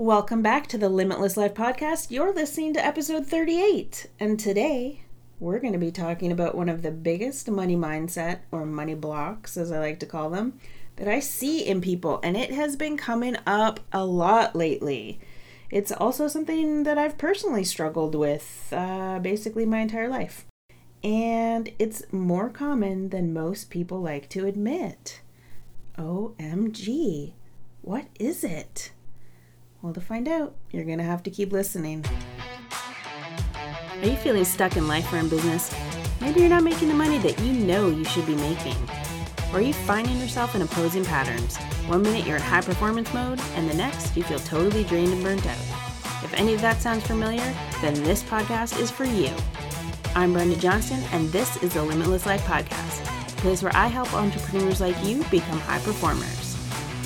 Welcome back to the Limitless Life Podcast. You're listening to episode 38. And today we're going to be talking about one of the biggest money mindset or money blocks, as I like to call them, that I see in people. And it has been coming up a lot lately. It's also something that I've personally struggled with uh, basically my entire life. And it's more common than most people like to admit. OMG. What is it? Well, to find out, you're going to have to keep listening. Are you feeling stuck in life or in business? Maybe you're not making the money that you know you should be making. Or are you finding yourself in opposing patterns? One minute you're in high performance mode, and the next you feel totally drained and burnt out. If any of that sounds familiar, then this podcast is for you. I'm Brenda Johnston, and this is the Limitless Life Podcast, a place where I help entrepreneurs like you become high performers.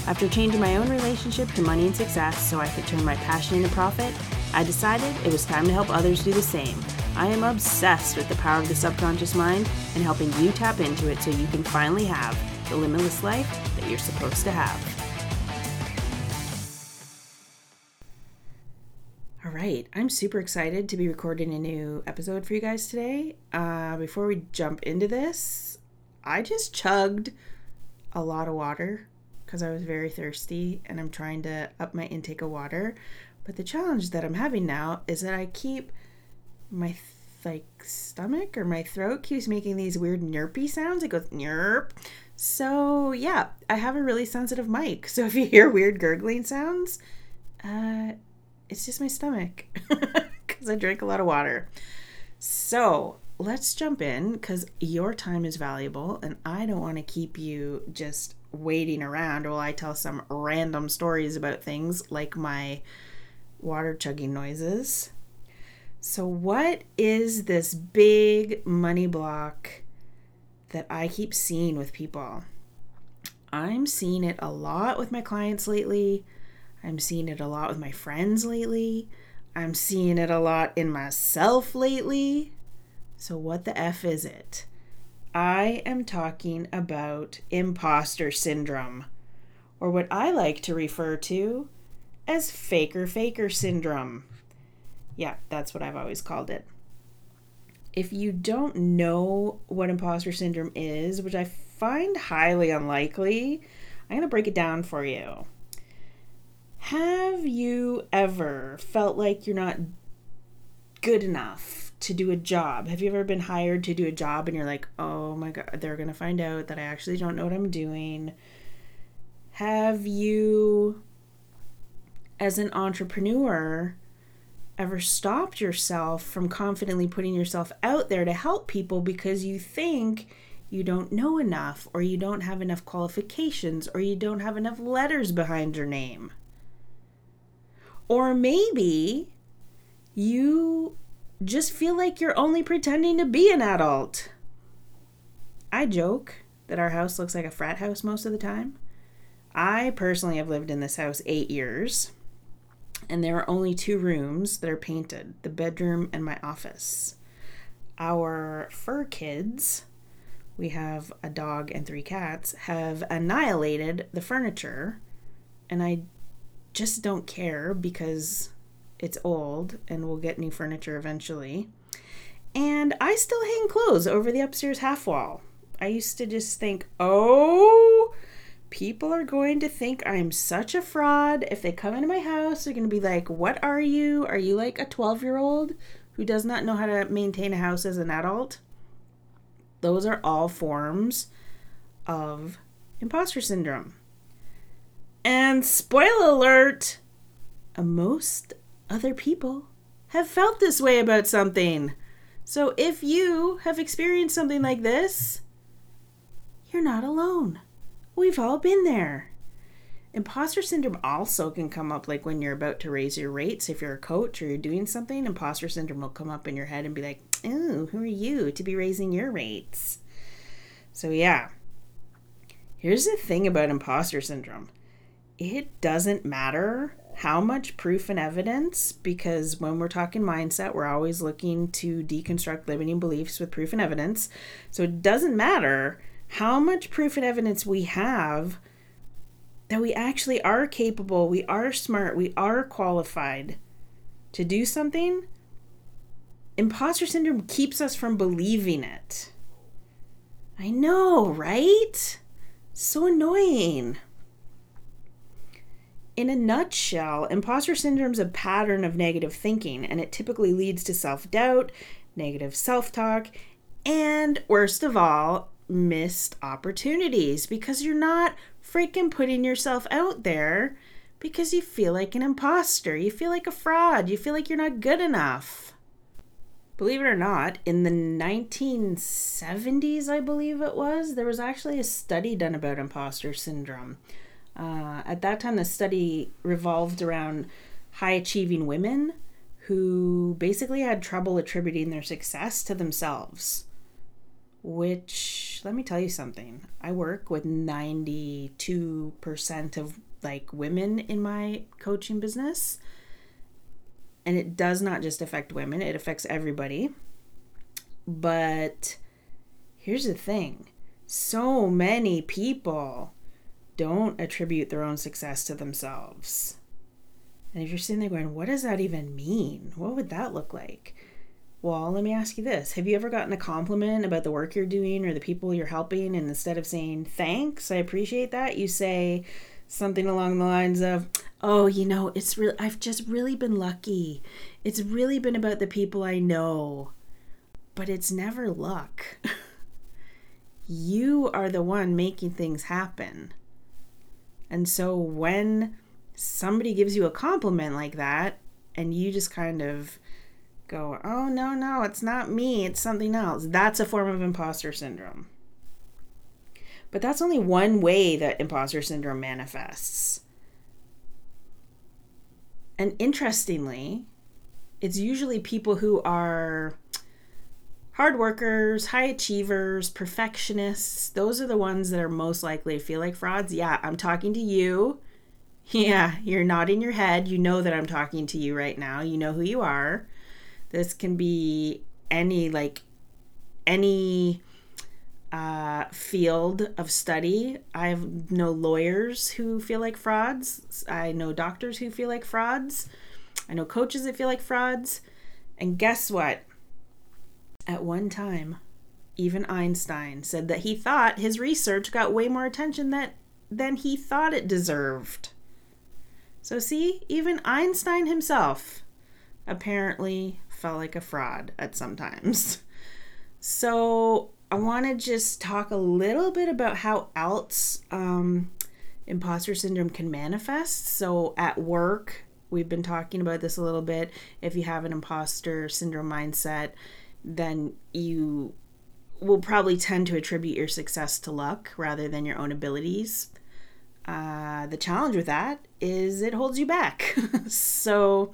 After changing my own relationship to money and success so I could turn my passion into profit, I decided it was time to help others do the same. I am obsessed with the power of the subconscious mind and helping you tap into it so you can finally have the limitless life that you're supposed to have. All right, I'm super excited to be recording a new episode for you guys today. Uh, before we jump into this, I just chugged a lot of water because I was very thirsty and I'm trying to up my intake of water. But the challenge that I'm having now is that I keep my th- like stomach or my throat keeps making these weird nerpy sounds. It goes nerp. So yeah, I have a really sensitive mic. So if you hear weird gurgling sounds, uh, it's just my stomach because I drink a lot of water. So let's jump in because your time is valuable and I don't want to keep you just waiting around while I tell some random stories about things like my water chugging noises. So, what is this big money block that I keep seeing with people? I'm seeing it a lot with my clients lately. I'm seeing it a lot with my friends lately. I'm seeing it a lot in myself lately. So, what the F is it? I am talking about imposter syndrome, or what I like to refer to as faker faker syndrome. Yeah, that's what I've always called it. If you don't know what imposter syndrome is, which I find highly unlikely, I'm going to break it down for you. Have you ever felt like you're not good enough to do a job. Have you ever been hired to do a job and you're like, oh my God, they're going to find out that I actually don't know what I'm doing? Have you, as an entrepreneur, ever stopped yourself from confidently putting yourself out there to help people because you think you don't know enough, or you don't have enough qualifications, or you don't have enough letters behind your name? Or maybe you just feel like you're only pretending to be an adult. I joke that our house looks like a frat house most of the time. I personally have lived in this house eight years, and there are only two rooms that are painted the bedroom and my office. Our fur kids, we have a dog and three cats, have annihilated the furniture, and I just don't care because it's old and we'll get new furniture eventually. And I still hang clothes over the upstairs half wall. I used to just think, oh, people are going to think I'm such a fraud. If they come into my house, they're going to be like, what are you? Are you like a 12 year old who does not know how to maintain a house as an adult? Those are all forms of imposter syndrome. And spoiler alert, a most other people have felt this way about something. So if you have experienced something like this, you're not alone. We've all been there. Imposter syndrome also can come up like when you're about to raise your rates. If you're a coach or you're doing something, imposter syndrome will come up in your head and be like, oh, who are you to be raising your rates? So, yeah. Here's the thing about imposter syndrome it doesn't matter how much proof and evidence because when we're talking mindset we're always looking to deconstruct limiting beliefs with proof and evidence so it doesn't matter how much proof and evidence we have that we actually are capable, we are smart, we are qualified to do something, imposter syndrome keeps us from believing it. I know, right? So annoying. In a nutshell, imposter syndrome is a pattern of negative thinking, and it typically leads to self doubt, negative self talk, and worst of all, missed opportunities because you're not freaking putting yourself out there because you feel like an imposter. You feel like a fraud. You feel like you're not good enough. Believe it or not, in the 1970s, I believe it was, there was actually a study done about imposter syndrome. Uh, at that time, the study revolved around high achieving women who basically had trouble attributing their success to themselves. Which, let me tell you something. I work with 92% of like women in my coaching business. And it does not just affect women, it affects everybody. But here's the thing so many people don't attribute their own success to themselves. And if you're sitting there going, what does that even mean? What would that look like? Well, let me ask you this Have you ever gotten a compliment about the work you're doing or the people you're helping? And instead of saying, thanks, I appreciate that, you say something along the lines of, oh, you know, it's really, I've just really been lucky. It's really been about the people I know. But it's never luck. you are the one making things happen. And so when somebody gives you a compliment like that, and you just kind of go, oh, no, no, it's not me, it's something else, that's a form of imposter syndrome. But that's only one way that imposter syndrome manifests. And interestingly, it's usually people who are hard workers, high achievers, perfectionists, those are the ones that are most likely to feel like frauds. Yeah, I'm talking to you. Yeah, you're nodding your head. You know that I'm talking to you right now. You know who you are. This can be any, like, any uh, field of study. I know lawyers who feel like frauds. I know doctors who feel like frauds. I know coaches that feel like frauds. And guess what? At one time, even Einstein said that he thought his research got way more attention that, than he thought it deserved. So, see, even Einstein himself apparently felt like a fraud at some times. So, I want to just talk a little bit about how else um, imposter syndrome can manifest. So, at work, we've been talking about this a little bit. If you have an imposter syndrome mindset, then you will probably tend to attribute your success to luck rather than your own abilities. Uh, the challenge with that is it holds you back. so,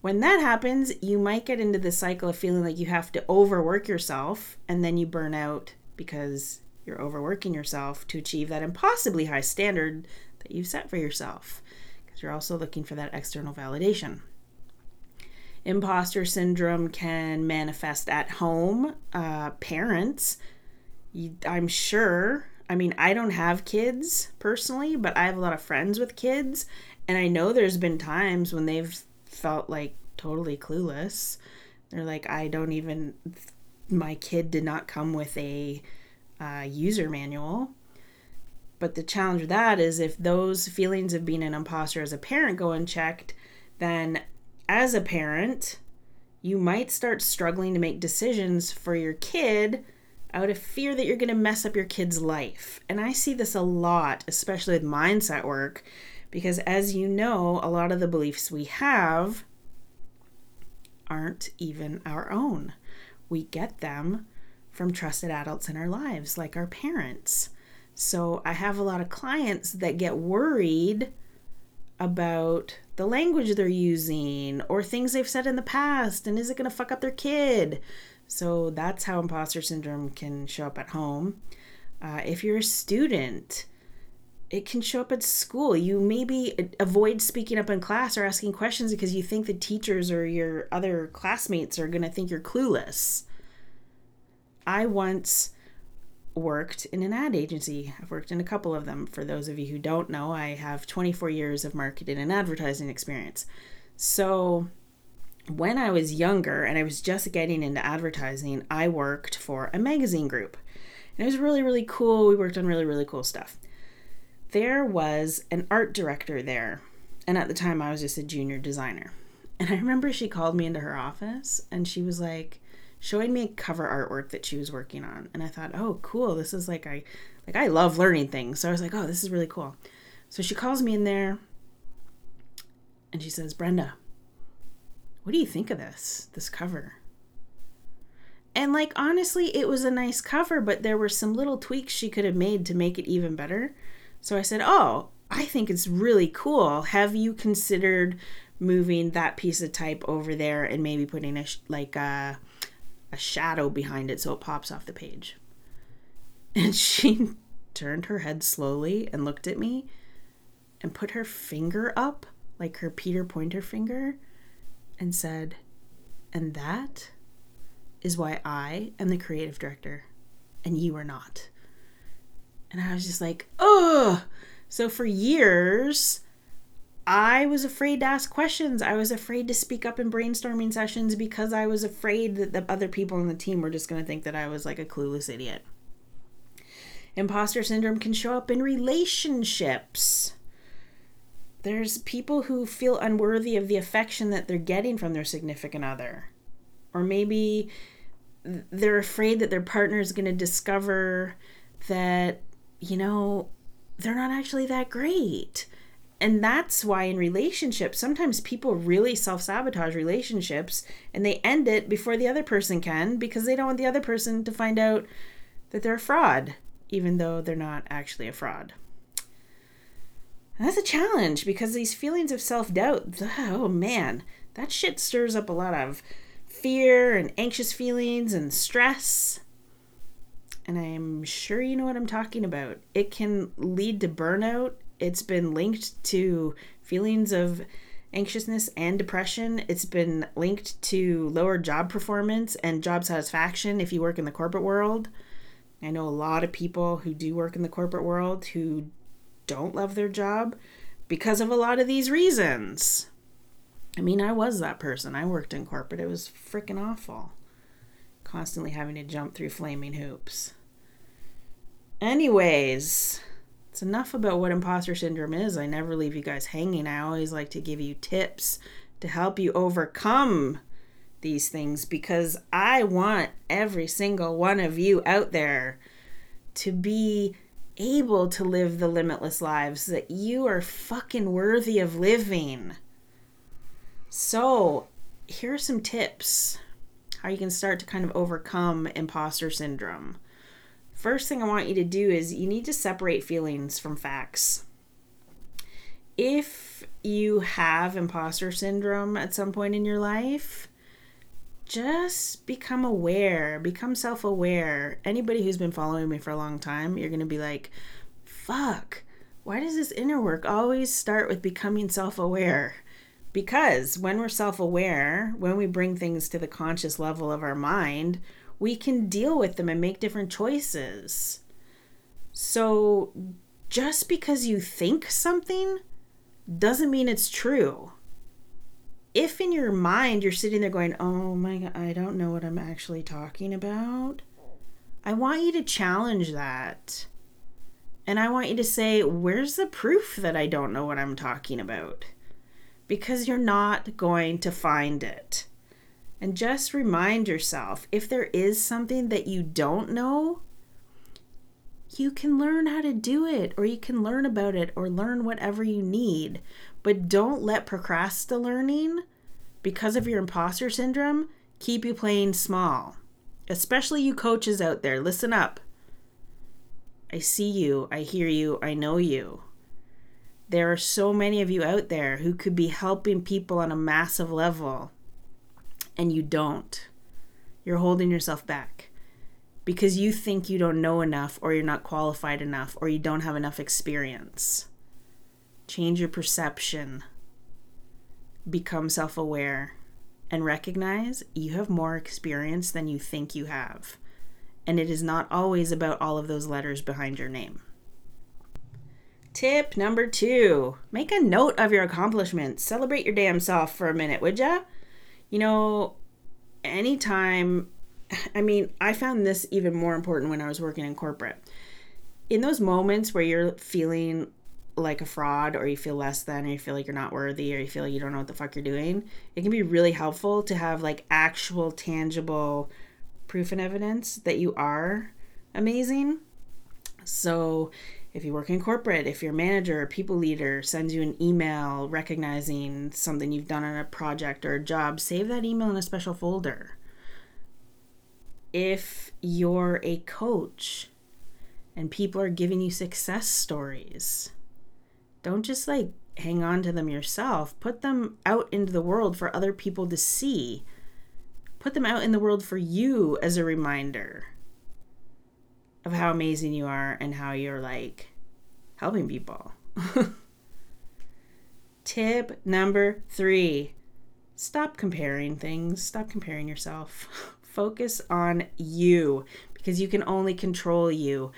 when that happens, you might get into the cycle of feeling like you have to overwork yourself and then you burn out because you're overworking yourself to achieve that impossibly high standard that you've set for yourself because you're also looking for that external validation. Imposter syndrome can manifest at home. Uh, parents, I'm sure, I mean, I don't have kids personally, but I have a lot of friends with kids, and I know there's been times when they've felt like totally clueless. They're like, I don't even, my kid did not come with a uh, user manual. But the challenge with that is if those feelings of being an imposter as a parent go unchecked, then as a parent, you might start struggling to make decisions for your kid out of fear that you're going to mess up your kid's life. And I see this a lot, especially with mindset work, because as you know, a lot of the beliefs we have aren't even our own. We get them from trusted adults in our lives, like our parents. So I have a lot of clients that get worried about the language they're using or things they've said in the past and is it going to fuck up their kid? So that's how imposter syndrome can show up at home. Uh, if you're a student it can show up at school. You maybe avoid speaking up in class or asking questions because you think the teachers or your other classmates are going to think you're clueless. I once worked in an ad agency. I've worked in a couple of them. For those of you who don't know, I have 24 years of marketing and advertising experience. So, when I was younger and I was just getting into advertising, I worked for a magazine group. And it was really, really cool. We worked on really, really cool stuff. There was an art director there. And at the time, I was just a junior designer. And I remember she called me into her office and she was like, showing me cover artwork that she was working on. And I thought, oh, cool. This is like, I, like, I love learning things. So I was like, oh, this is really cool. So she calls me in there and she says, Brenda, what do you think of this, this cover? And like honestly, it was a nice cover, but there were some little tweaks she could have made to make it even better. So I said, "Oh, I think it's really cool. Have you considered moving that piece of type over there and maybe putting a like a a shadow behind it so it pops off the page?" And she turned her head slowly and looked at me and put her finger up, like her Peter Pointer finger, and said, And that is why I am the creative director and you are not. And I was just like, oh. So for years, I was afraid to ask questions. I was afraid to speak up in brainstorming sessions because I was afraid that the other people on the team were just going to think that I was like a clueless idiot. Imposter syndrome can show up in relationships there's people who feel unworthy of the affection that they're getting from their significant other. Or maybe they're afraid that their partner is going to discover that, you know, they're not actually that great. And that's why in relationships, sometimes people really self sabotage relationships and they end it before the other person can because they don't want the other person to find out that they're a fraud, even though they're not actually a fraud. And that's a challenge because these feelings of self doubt, oh man, that shit stirs up a lot of fear and anxious feelings and stress. And I'm sure you know what I'm talking about. It can lead to burnout. It's been linked to feelings of anxiousness and depression. It's been linked to lower job performance and job satisfaction if you work in the corporate world. I know a lot of people who do work in the corporate world who don't love their job because of a lot of these reasons. I mean, I was that person. I worked in corporate. It was freaking awful. Constantly having to jump through flaming hoops. Anyways, it's enough about what imposter syndrome is. I never leave you guys hanging. I always like to give you tips to help you overcome these things because I want every single one of you out there to be able to live the limitless lives that you are fucking worthy of living. So, here are some tips how you can start to kind of overcome imposter syndrome. First thing I want you to do is you need to separate feelings from facts. If you have imposter syndrome at some point in your life, just become aware, become self aware. Anybody who's been following me for a long time, you're going to be like, fuck, why does this inner work always start with becoming self aware? Because when we're self aware, when we bring things to the conscious level of our mind, we can deal with them and make different choices. So just because you think something doesn't mean it's true if in your mind you're sitting there going, oh my God, I don't know what I'm actually talking about, I want you to challenge that. And I want you to say, where's the proof that I don't know what I'm talking about? Because you're not going to find it. And just remind yourself if there is something that you don't know, you can learn how to do it, or you can learn about it, or learn whatever you need. But don't let procrastinating learning, because of your imposter syndrome, keep you playing small. Especially you coaches out there, listen up. I see you, I hear you, I know you. There are so many of you out there who could be helping people on a massive level, and you don't. You're holding yourself back because you think you don't know enough, or you're not qualified enough, or you don't have enough experience. Change your perception. Become self aware and recognize you have more experience than you think you have. and it is not always about all of those letters behind your name. Tip number two make a note of your accomplishments. Celebrate your damn self for a minute, would ya? You know, anytime, I mean, I found this even more important when I was working in corporate. In those moments where you're feeling like a fraud or you feel less than or you feel like you're not worthy or you feel like you don't know what the fuck you're doing, it can be really helpful to have like actual tangible proof and evidence that you are amazing. So, if you work in corporate, if your manager or people leader sends you an email recognizing something you've done on a project or a job, save that email in a special folder. If you're a coach and people are giving you success stories, don't just like hang on to them yourself. Put them out into the world for other people to see. Put them out in the world for you as a reminder of how amazing you are and how you're like helping people. Tip number three stop comparing things, stop comparing yourself. Focus on you because you can only control you.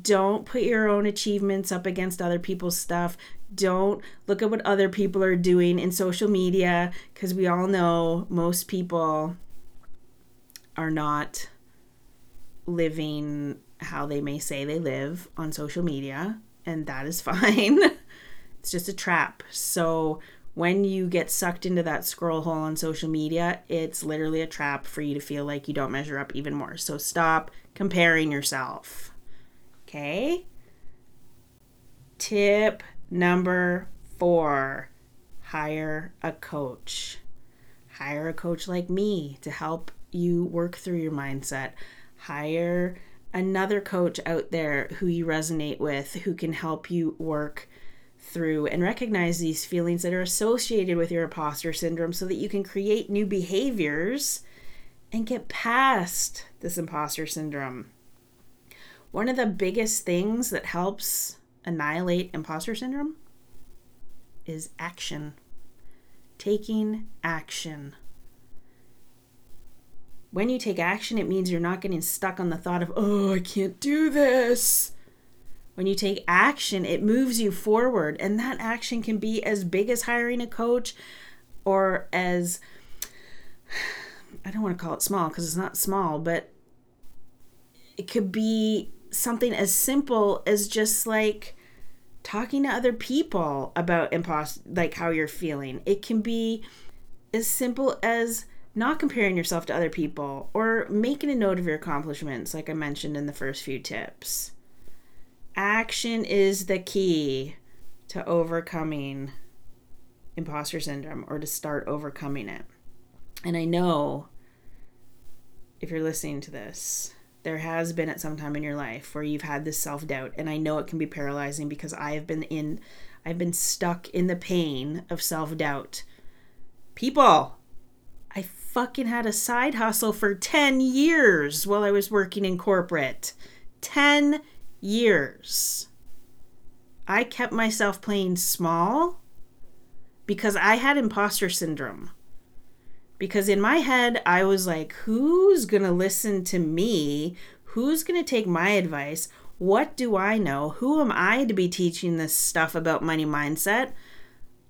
Don't put your own achievements up against other people's stuff. Don't look at what other people are doing in social media because we all know most people are not living how they may say they live on social media, and that is fine. it's just a trap. So when you get sucked into that scroll hole on social media, it's literally a trap for you to feel like you don't measure up even more. So stop comparing yourself. Okay? Tip number four hire a coach. Hire a coach like me to help you work through your mindset. Hire another coach out there who you resonate with, who can help you work through and recognize these feelings that are associated with your imposter syndrome so that you can create new behaviors and get past this imposter syndrome. One of the biggest things that helps annihilate imposter syndrome is action. Taking action when you take action, it means you're not getting stuck on the thought of, oh, I can't do this. When you take action, it moves you forward. And that action can be as big as hiring a coach or as, I don't want to call it small because it's not small, but it could be something as simple as just like talking to other people about impost like how you're feeling. It can be as simple as not comparing yourself to other people, or making a note of your accomplishments, like I mentioned in the first few tips. Action is the key to overcoming imposter syndrome or to start overcoming it. And I know if you're listening to this, there has been at some time in your life where you've had this self doubt. And I know it can be paralyzing because I have been in, I've been stuck in the pain of self doubt. People, fucking had a side hustle for 10 years while I was working in corporate. 10 years. I kept myself playing small because I had imposter syndrome. Because in my head, I was like, who's going to listen to me? Who's going to take my advice? What do I know? Who am I to be teaching this stuff about money mindset?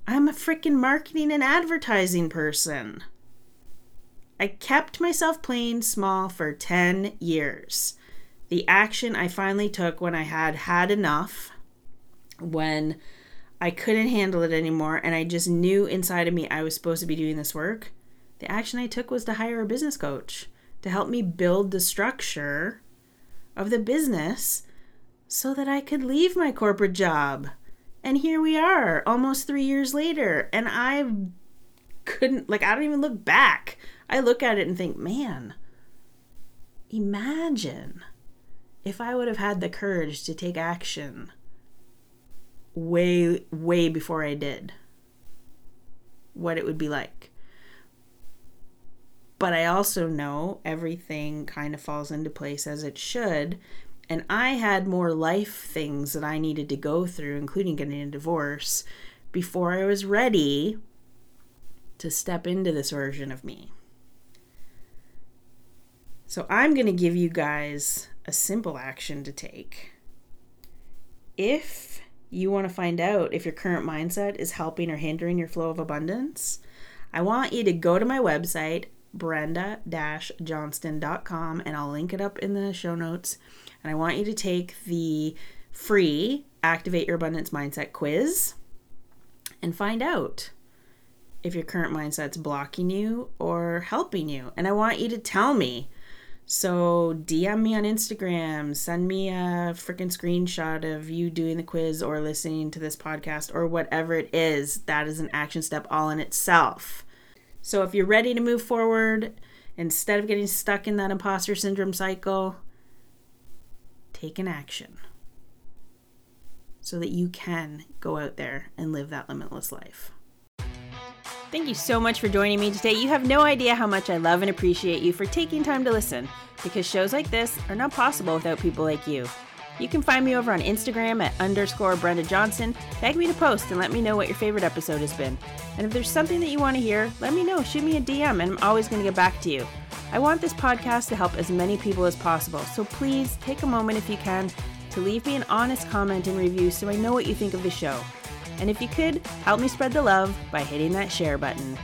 I'm a freaking marketing and advertising person. I kept myself playing small for 10 years. The action I finally took when I had had enough, when I couldn't handle it anymore, and I just knew inside of me I was supposed to be doing this work, the action I took was to hire a business coach to help me build the structure of the business so that I could leave my corporate job. And here we are, almost three years later, and I couldn't, like, I don't even look back. I look at it and think, man, imagine if I would have had the courage to take action way, way before I did, what it would be like. But I also know everything kind of falls into place as it should. And I had more life things that I needed to go through, including getting a divorce, before I was ready to step into this version of me. So I'm going to give you guys a simple action to take. If you want to find out if your current mindset is helping or hindering your flow of abundance, I want you to go to my website, brenda johnston.com, and I'll link it up in the show notes. And I want you to take the free Activate Your Abundance Mindset quiz and find out if your current mindset's blocking you or helping you. And I want you to tell me. So DM me on Instagram, send me a freaking screenshot of you doing the quiz or listening to this podcast or whatever it is. That is an action step all in itself. So if you're ready to move forward, instead of getting stuck in that imposter syndrome cycle, take an action so that you can go out there and live that limitless life. Thank you so much for joining me today. You have no idea how much I love and appreciate you for taking time to listen because shows like this are not possible without people like you. You can find me over on Instagram at underscore Brenda Johnston. Tag me to post and let me know what your favorite episode has been. And if there's something that you want to hear, let me know. Shoot me a DM and I'm always going to get back to you. I want this podcast to help as many people as possible, so please take a moment if you can to leave me an honest comment and review so I know what you think of the show. And if you could, help me spread the love by hitting that share button.